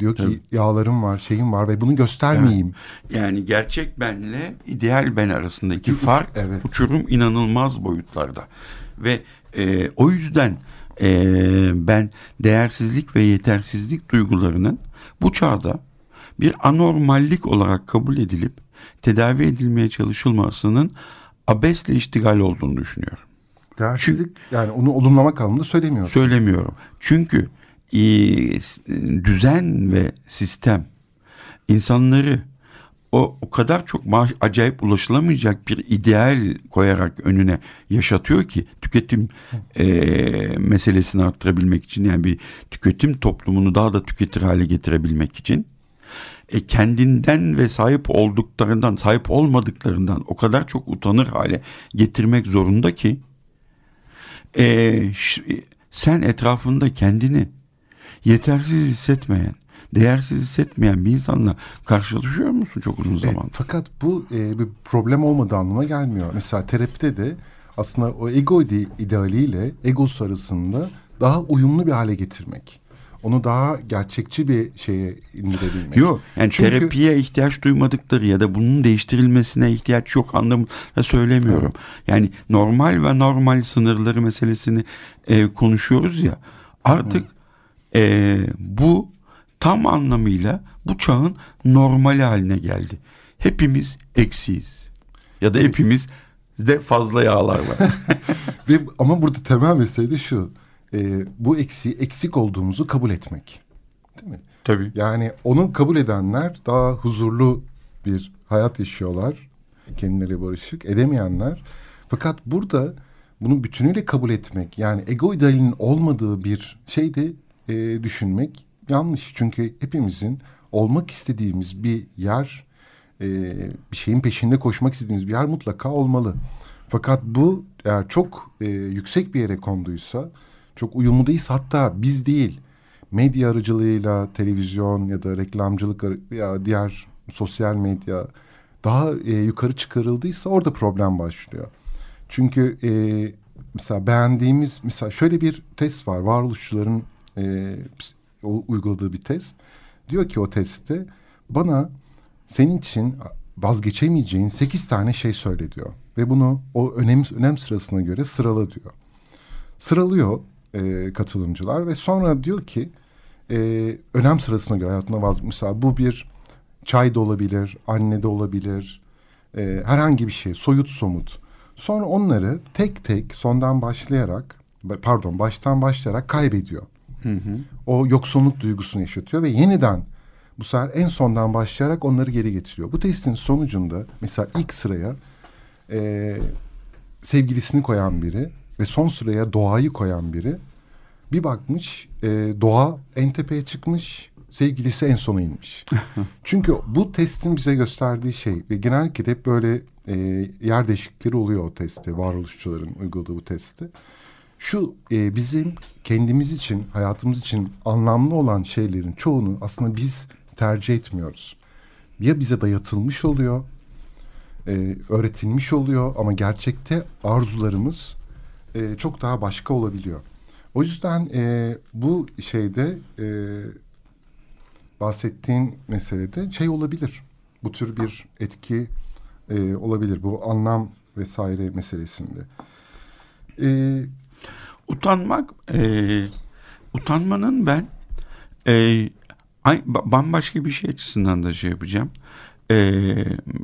Diyor ki Tabii. yağlarım var, şeyim var ve bunu göstermeyeyim. Evet. Yani gerçek benle ideal ben arasındaki fark evet. uçurum inanılmaz boyutlarda. Ve e, o yüzden e, ben değersizlik ve yetersizlik duygularının bu çağda bir anormallik olarak kabul edilip tedavi edilmeye çalışılmasının abesle iştigal olduğunu düşünüyorum. Değersizlik Çünkü, yani onu olumlamak anlamında söylemiyorum. Söylemiyorum. Çünkü e, düzen ve sistem insanları o o kadar çok maaş, acayip ulaşılamayacak bir ideal koyarak önüne yaşatıyor ki tüketim e, meselesini arttırabilmek için yani bir tüketim toplumunu daha da tüketir hale getirebilmek için e, kendinden ve sahip olduklarından sahip olmadıklarından o kadar çok utanır hale getirmek zorunda ki e, sen etrafında kendini yetersiz hissetmeyen, değersiz hissetmeyen bir insanla karşılaşıyor musun çok uzun zaman? E, fakat bu e, bir problem olmadığı anlamına gelmiyor. Mesela terapide de aslında o ego idealiyle egosu arasında daha uyumlu bir hale getirmek. Onu daha gerçekçi bir şeye indirebilmek. Yok yani Çünkü, terapiye ihtiyaç duymadıkları ya da bunun değiştirilmesine ihtiyaç yok anlamında söylemiyorum. Yani normal ve normal sınırları meselesini e, konuşuyoruz ya artık e, bu tam anlamıyla bu çağın normali haline geldi. Hepimiz eksiyiz ya da hepimiz de fazla yağlar var. Ve ama burada temel mesele de şu. E, bu eksi eksik olduğumuzu kabul etmek. Değil mi? Tabii. Yani onu kabul edenler daha huzurlu bir hayat yaşıyorlar. Kendileri barışık. Edemeyenler. Fakat burada bunu bütünüyle kabul etmek yani ego idealinin olmadığı bir şey de e, düşünmek yanlış. Çünkü hepimizin olmak istediğimiz bir yer e, bir şeyin peşinde koşmak istediğimiz bir yer mutlaka olmalı. Fakat bu eğer çok e, yüksek bir yere konduysa, çok uyumlu değilse hatta biz değil, medya aracılığıyla televizyon ya da reklamcılık ya diğer sosyal medya daha e, yukarı çıkarıldıysa orada problem başlıyor. Çünkü e, mesela beğendiğimiz mesela şöyle bir test var varoluşçuların e, uyguladığı bir test. Diyor ki o testte bana senin için vazgeçemeyeceğin sekiz tane şey söyle diyor. Ve bunu o önem, önem sırasına göre sırala diyor. Sıralıyor e, katılımcılar ve sonra diyor ki e, önem sırasına göre hayatına vaz mesela bu bir çay da olabilir, anne de olabilir, e, herhangi bir şey soyut somut. Sonra onları tek tek sondan başlayarak pardon baştan başlayarak kaybediyor. Hı hı. O yoksunluk duygusunu yaşatıyor ve yeniden bu sefer en sondan başlayarak onları geri getiriyor. Bu testin sonucunda mesela ilk sıraya e, sevgilisini koyan biri ve son sıraya doğayı koyan biri bir bakmış e, doğa en tepeye çıkmış sevgilisi en sona inmiş. Çünkü bu testin bize gösterdiği şey ve genellikle hep böyle e, yer değişiklikleri oluyor o testte varoluşçuların uyguladığı bu testte. Şu e, bizim kendimiz için hayatımız için anlamlı olan şeylerin çoğunu aslında biz tercih etmiyoruz. Ya bize dayatılmış oluyor, e, öğretilmiş oluyor ama gerçekte arzularımız e, çok daha başka olabiliyor. O yüzden e, bu şeyde e, bahsettiğin meselede şey olabilir. Bu tür bir etki e, olabilir. Bu anlam vesaire meselesinde. E, Utanmak, e, utanmanın ben e, Ay, bambaşka bir şey açısından da şey yapacağım. Ee,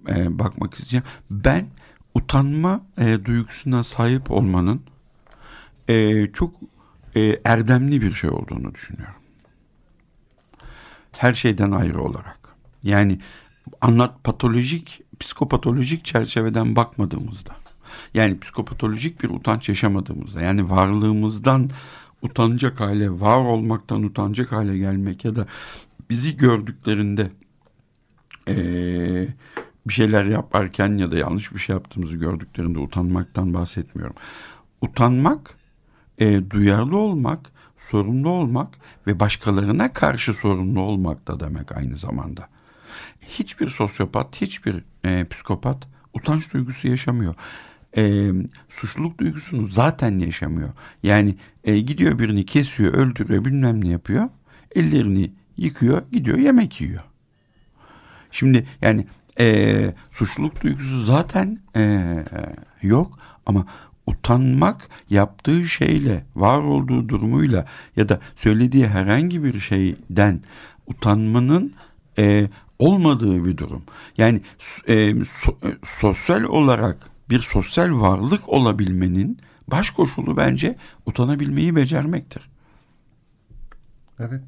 e, bakmak isteyeceğim. Ben utanma e, duygusuna sahip olmanın e, çok e, erdemli bir şey olduğunu düşünüyorum. Her şeyden ayrı olarak. Yani anlat patolojik, psikopatolojik çerçeveden bakmadığımızda. Yani psikopatolojik bir utanç yaşamadığımızda. Yani varlığımızdan utanacak hale, var olmaktan utanacak hale gelmek ya da bizi gördüklerinde ee, bir şeyler yaparken ya da yanlış bir şey yaptığımızı gördüklerinde utanmaktan bahsetmiyorum. Utanmak, e, duyarlı olmak, sorumlu olmak ve başkalarına karşı sorumlu olmak da demek aynı zamanda. Hiçbir sosyopat, hiçbir e, psikopat utanç duygusu yaşamıyor. E, suçluluk duygusunu zaten yaşamıyor. Yani e, gidiyor birini kesiyor, öldürüyor, bilmem ne yapıyor. Ellerini yıkıyor, gidiyor yemek yiyor. Şimdi yani e, suçluluk duygusu zaten e, yok ama utanmak yaptığı şeyle, var olduğu durumuyla ya da söylediği herhangi bir şeyden utanmanın e, olmadığı bir durum. Yani e, so, e, sosyal olarak bir sosyal varlık olabilmenin baş koşulu bence utanabilmeyi becermektir. Evet.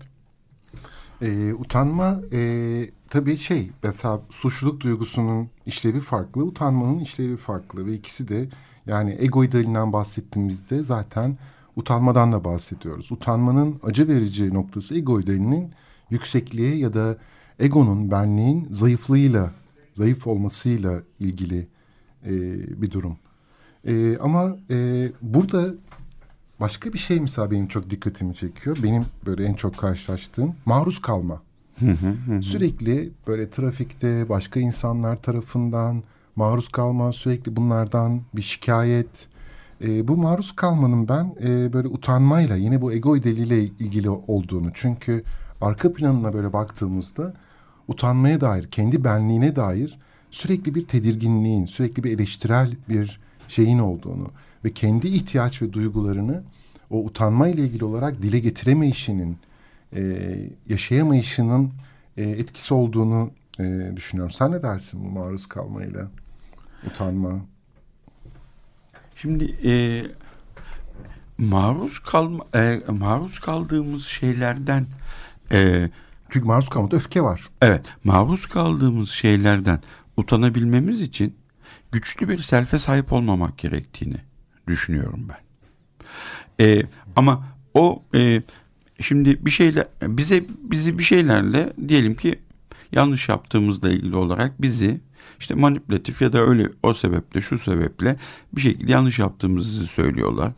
E, utanma e, tabii şey mesela suçluluk duygusunun işlevi farklı, utanmanın işlevi farklı ve ikisi de yani ego idealinden bahsettiğimizde zaten utanmadan da bahsediyoruz. Utanmanın acı verici noktası ego idealinin yüksekliği ya da egonun, benliğin zayıflığıyla, zayıf olmasıyla ilgili e, bir durum. E, ama e, burada Başka bir şey mesela benim çok dikkatimi çekiyor. Benim böyle en çok karşılaştığım maruz kalma. Sürekli böyle trafikte başka insanlar tarafından maruz kalma, sürekli bunlardan bir şikayet. E, bu maruz kalmanın ben e, böyle utanmayla yine bu ego ideliyle ilgili olduğunu. Çünkü arka planına böyle baktığımızda utanmaya dair, kendi benliğine dair sürekli bir tedirginliğin, sürekli bir eleştirel bir şeyin olduğunu ve kendi ihtiyaç ve duygularını o utanma ile ilgili olarak dile getiremeyişinin, e, yaşayamayışının e, etkisi olduğunu e, düşünüyorum. Sen ne dersin bu maruz kalmayla, utanma? Şimdi e, maruz kalma, e, maruz kaldığımız şeylerden e, çünkü maruz kalmada öfke var. Evet, maruz kaldığımız şeylerden utanabilmemiz için güçlü bir selfe sahip olmamak gerektiğini düşünüyorum ben. E, ama o e, şimdi bir şeyle bize bizi bir şeylerle diyelim ki yanlış yaptığımızla ilgili olarak bizi işte manipülatif ya da öyle o sebeple şu sebeple bir şekilde yanlış yaptığımızı söylüyorlar.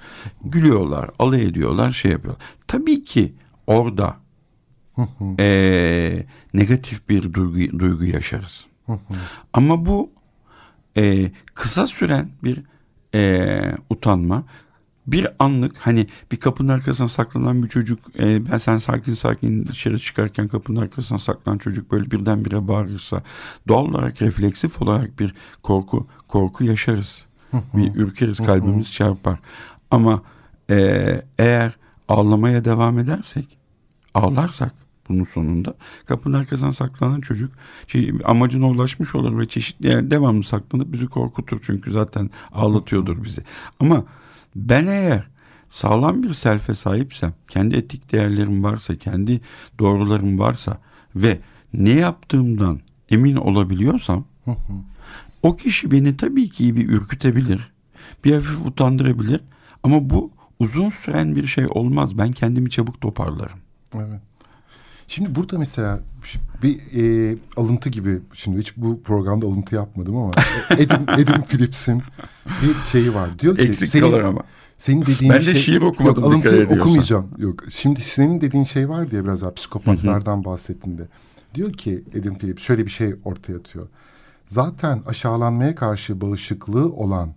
Gülüyorlar, alay ediyorlar, şey yapıyorlar. Tabii ki orada e, negatif bir duygu, duygu yaşarız. Ama bu e, kısa süren bir e, utanma bir anlık hani bir kapının arkasına saklanan bir çocuk e, ben sen sakin sakin dışarı çıkarken kapının arkasına saklanan çocuk böyle birdenbire bağırırsa doğal olarak refleksif olarak bir korku korku yaşarız. bir ürkeriz kalbimiz çarpar. Ama e, eğer ağlamaya devam edersek ağlarsak bunun sonunda kapının arkasına saklanan çocuk şey, amacına ulaşmış olur ve çeşitli yani devamlı saklanıp bizi korkutur çünkü zaten ağlatıyordur bizi. Ama ben eğer sağlam bir selfe sahipsem, kendi etik değerlerim varsa, kendi doğrularım varsa ve ne yaptığımdan emin olabiliyorsam o kişi beni tabii ki bir ürkütebilir, bir hafif utandırabilir ama bu uzun süren bir şey olmaz. Ben kendimi çabuk toparlarım. Evet. Şimdi burada mesela bir e, alıntı gibi şimdi hiç bu programda alıntı yapmadım ama Adam, Adam Phillips'in bir şeyi var. Diyor ki Eksik senin, ama. Senin dediğin ben şey, de şiir okumadım. Yok, alıntı okumayacağım. Yok. Şimdi senin dediğin şey var diye biraz daha psikopatlardan bahsettiğinde. Diyor ki Adam Phillips şöyle bir şey ortaya atıyor. Zaten aşağılanmaya karşı bağışıklığı olan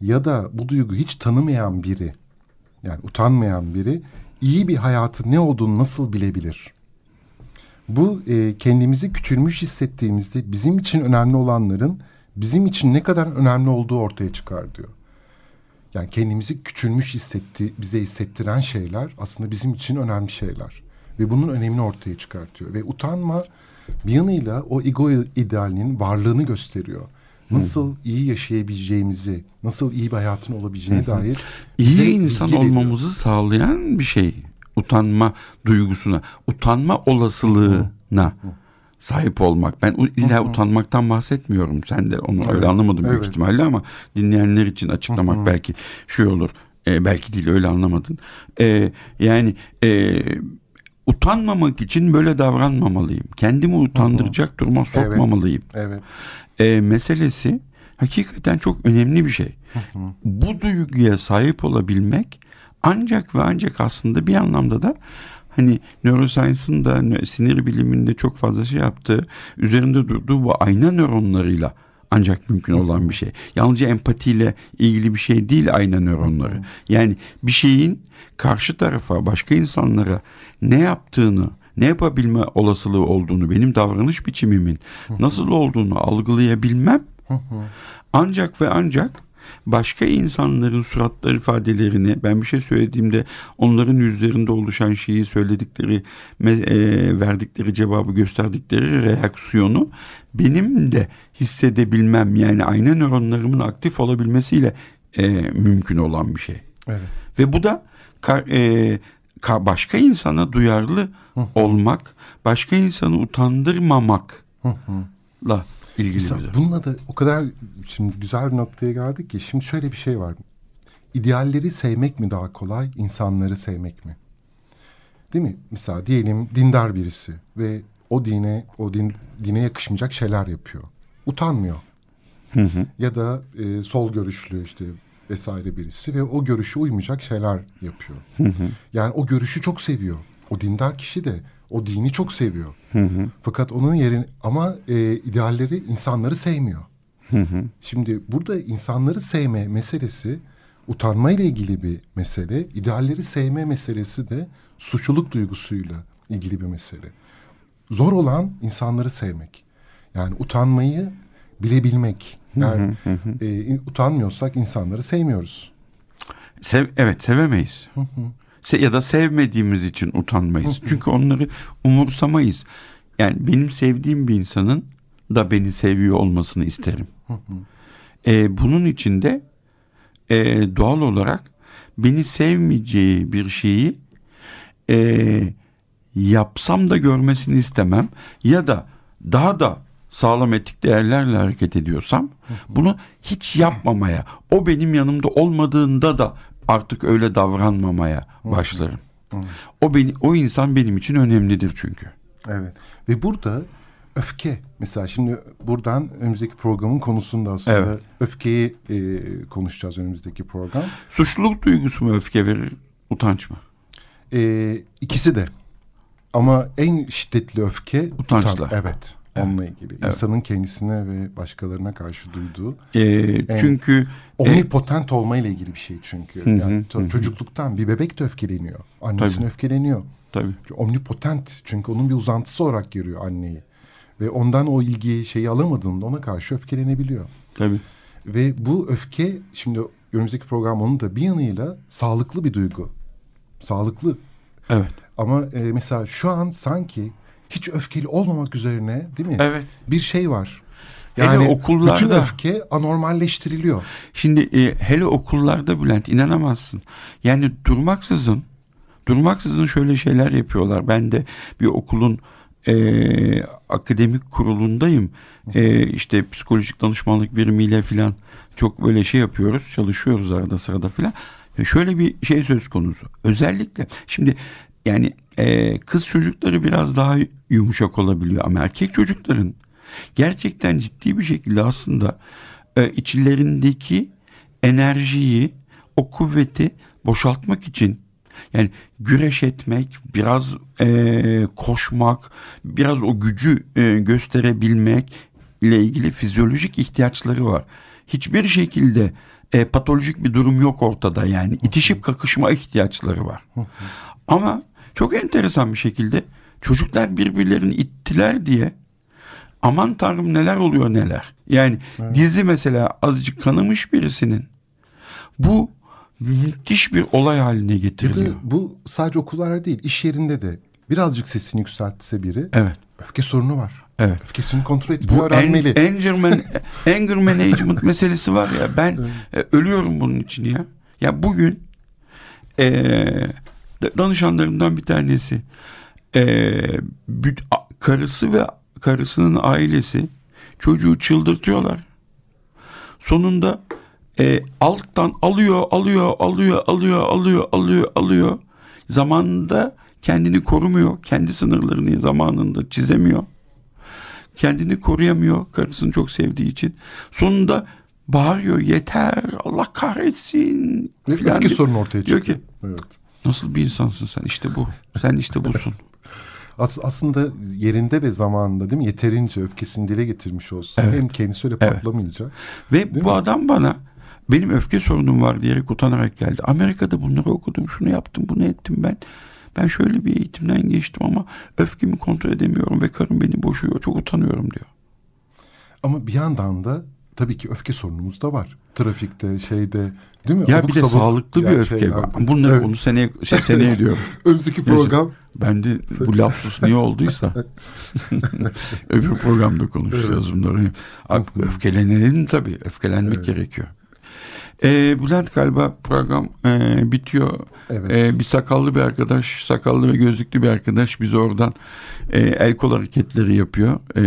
ya da bu duygu hiç tanımayan biri yani utanmayan biri iyi bir hayatın ne olduğunu nasıl bilebilir? Bu e, kendimizi küçülmüş hissettiğimizde bizim için önemli olanların bizim için ne kadar önemli olduğu ortaya çıkar diyor. Yani kendimizi küçülmüş hissetti, bize hissettiren şeyler aslında bizim için önemli şeyler. Ve bunun önemini ortaya çıkartıyor. Ve utanma bir yanıyla o ego idealinin varlığını gösteriyor. Nasıl hmm. iyi yaşayabileceğimizi, nasıl iyi bir hayatın olabileceğine dair iyi insan olmamızı sağlayan bir şey utanma duygusuna, utanma olasılığına sahip olmak. Ben illa utanmaktan bahsetmiyorum. Sen de onu evet. öyle anlamadın büyük evet. ihtimalle ama dinleyenler için açıklamak belki şey olur. E, belki değil öyle anlamadın. E, yani e, utanmamak için böyle davranmamalıyım. Kendimi utandıracak duruma sokmamalıyım. Evet. evet. E, meselesi hakikaten çok önemli bir şey. Bu duyguya sahip olabilmek ancak ve ancak aslında bir anlamda da hani neuroscience'ın da sinir biliminde çok fazla şey yaptığı, üzerinde durduğu bu ayna nöronlarıyla ancak mümkün olan bir şey. Yalnızca empatiyle ilgili bir şey değil ayna nöronları. Yani bir şeyin karşı tarafa, başka insanlara ne yaptığını, ne yapabilme olasılığı olduğunu, benim davranış biçimimin nasıl olduğunu algılayabilmem ancak ve ancak başka insanların suratlar ifadelerini ben bir şey söylediğimde onların yüzlerinde oluşan şeyi söyledikleri e, verdikleri cevabı gösterdikleri reaksiyonu benim de hissedebilmem yani ayna nöronlarımın aktif olabilmesiyle e, mümkün olan bir şey. Evet. Ve bu da e, başka insana duyarlı olmak, başka insanı utandırmamakla ilgili Mesela bir Bununla da o kadar şimdi güzel bir noktaya geldik ki şimdi şöyle bir şey var. İdealleri sevmek mi daha kolay, insanları sevmek mi? Değil mi? Mesela diyelim dindar birisi ve o dine, o din, dine yakışmayacak şeyler yapıyor. Utanmıyor. Hı hı. Ya da e, sol görüşlü işte vesaire birisi ve o görüşe uymayacak şeyler yapıyor. Hı hı. Yani o görüşü çok seviyor. O dindar kişi de O dini çok seviyor. Fakat onun yerini ama e, idealleri insanları sevmiyor. Şimdi burada insanları sevme meselesi utanma ile ilgili bir mesele. İdealleri sevme meselesi de suçluluk duygusuyla ilgili bir mesele. Zor olan insanları sevmek. Yani utanmayı bilebilmek. Yani e, utanmıyorsak insanları sevmiyoruz. Sev, evet sevemeyiz. Se, ya da sevmediğimiz için utanmayız. Çünkü onları umursamayız. Yani benim sevdiğim bir insanın da beni seviyor olmasını isterim. Ee, bunun için de e, doğal olarak beni sevmeyeceği bir şeyi e, yapsam da görmesini istemem. Ya da daha da sağlam etik değerlerle hareket ediyorsam bunu hiç yapmamaya, o benim yanımda olmadığında da artık öyle davranmamaya başlarım. O beni o insan benim için önemlidir çünkü. Evet. Ve burada öfke mesela şimdi buradan önümüzdeki programın konusunda aslında Evet. öfkeyi e, konuşacağız önümüzdeki program. Suçluluk duygusu mu öfke verir, utanç mı? E, ikisi de. Ama en şiddetli öfke Utançla. utan- Evet. Onunla ilgili. İnsanın kendisine ve başkalarına karşı duyduğu. Ee, çünkü e, Omnipotent olmayla ilgili bir şey çünkü. Hı yani hı hı. çocukluktan bir bebek de öfkeleniyor. Annesine Tabii. öfkeleniyor. tabii Omnipotent çünkü onun bir uzantısı olarak görüyor anneyi. Ve ondan o ilgiyi şeyi alamadığında ona karşı öfkelenebiliyor. tabii. Ve bu öfke şimdi önümüzdeki program onun da bir yanıyla sağlıklı bir duygu. Sağlıklı. Evet. Ama e, mesela şu an sanki hiç öfkeli olmamak üzerine değil mi? Evet. Bir şey var. Hele Yani okullarda- bütün öfke anormalleştiriliyor. Şimdi e, hele okullarda Bülent inanamazsın. Yani durmaksızın durmaksızın şöyle şeyler yapıyorlar. Ben de bir okulun e, akademik kurulundayım. E, işte psikolojik danışmanlık birimiyle filan çok böyle şey yapıyoruz. Çalışıyoruz arada sırada filan. E, şöyle bir şey söz konusu. Özellikle şimdi yani e, kız çocukları biraz daha yumuşak olabiliyor ama erkek çocukların gerçekten ciddi bir şekilde aslında e, içlerindeki enerjiyi, o kuvveti boşaltmak için yani güreş etmek, biraz e, koşmak, biraz o gücü e, gösterebilmek ile ilgili fizyolojik ihtiyaçları var. Hiçbir şekilde e, patolojik bir durum yok ortada yani itişip kakışma ihtiyaçları var. Ama çok enteresan bir şekilde çocuklar birbirlerini ittiler diye aman tanrım neler oluyor neler. Yani dizi mesela azıcık kanamış birisinin bu müthiş bir olay haline getiriliyor. bu sadece okullarda değil iş yerinde de birazcık sesini yükseltse biri Evet. öfke sorunu var. Evet. Öfkesini kontrol etmeyi Bu öğrenmeli. en, anger, man- anger management meselesi var ya ben e, ölüyorum bunun için ya. Ya bugün e, danışanlarımdan bir tanesi e, büt- karısı ve karısının ailesi çocuğu çıldırtıyorlar. Sonunda e, alttan alıyor, alıyor, alıyor, alıyor, alıyor, alıyor, alıyor. Zamanında kendini korumuyor. Kendi sınırlarını zamanında çizemiyor. Kendini koruyamıyor karısını çok sevdiği için. Sonunda bağırıyor yeter Allah kahretsin. Filan öfke diyor. sorunu ortaya Diyor çıkıyor. ki Evet. Nasıl bir insansın sen işte bu. Sen işte busun. As- aslında yerinde ve zamanında değil mi? Yeterince öfkesini dile getirmiş olsa Evet. hem kendisi öyle Evet. patlamayacak. Ve Değil bu mi? adam bana benim öfke sorunum var diyerek utanarak geldi. Amerika'da bunları okudum, şunu yaptım, bunu ettim ben. Ben şöyle bir eğitimden geçtim ama öfkemi kontrol edemiyorum ve karım beni boşuyor. Çok utanıyorum diyor. Ama bir yandan da tabii ki öfke sorunumuz da var. Trafikte, şeyde değil mi? Ya Abuk bir de sabuk sağlıklı bir öfke şey. Bunları Evet. bunu seneye, şey, seneye diyorum. Önümüzdeki program Ben de bu lapsus niye olduysa öbür programda konuşacağız bunları. Abi, öfkelenelim tabii. Öfkelenmek gerekiyor. Ee, Bülent galiba program e, bitiyor. Evet. Ee, bir sakallı bir arkadaş, sakallı ve gözlüklü bir arkadaş bize oradan e, el kol hareketleri yapıyor. E,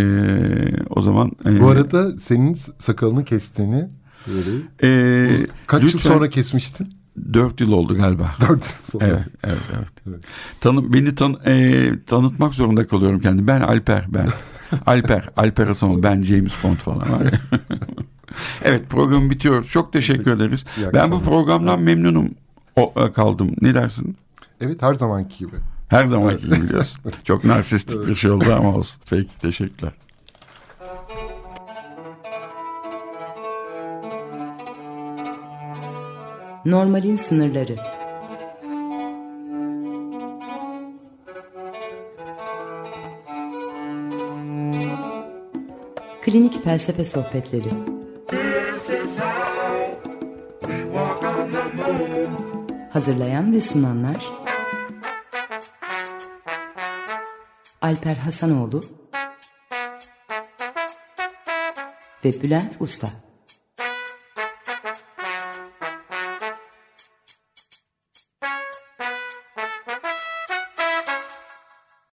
o zaman e, Bu arada senin sakalını kestiğini böyle e, kaç yıl lütfen- sonra kesmiştin? Dört yıl oldu galiba. Dört yıl sonra. Evet, evet, evet. Evet. Tanı, beni tan, e, tanıtmak zorunda kalıyorum kendimi. Ben Alper, ben. Alper, Alper Hasanoğlu, ben James Bond falan. var ya. evet, program bitiyor. Çok teşekkür ederiz. Ben bu programdan memnunum o, e, kaldım. Ne dersin? Evet her zamanki gibi. Her zamanki gibi biliyorsun. Çok narsistik bir şey oldu ama olsun. Peki teşekkürler. Normalin sınırları. Klinik Felsefe Sohbetleri. Hazırlayan ve sunanlar Alper Hasanoğlu ve Bülent Usta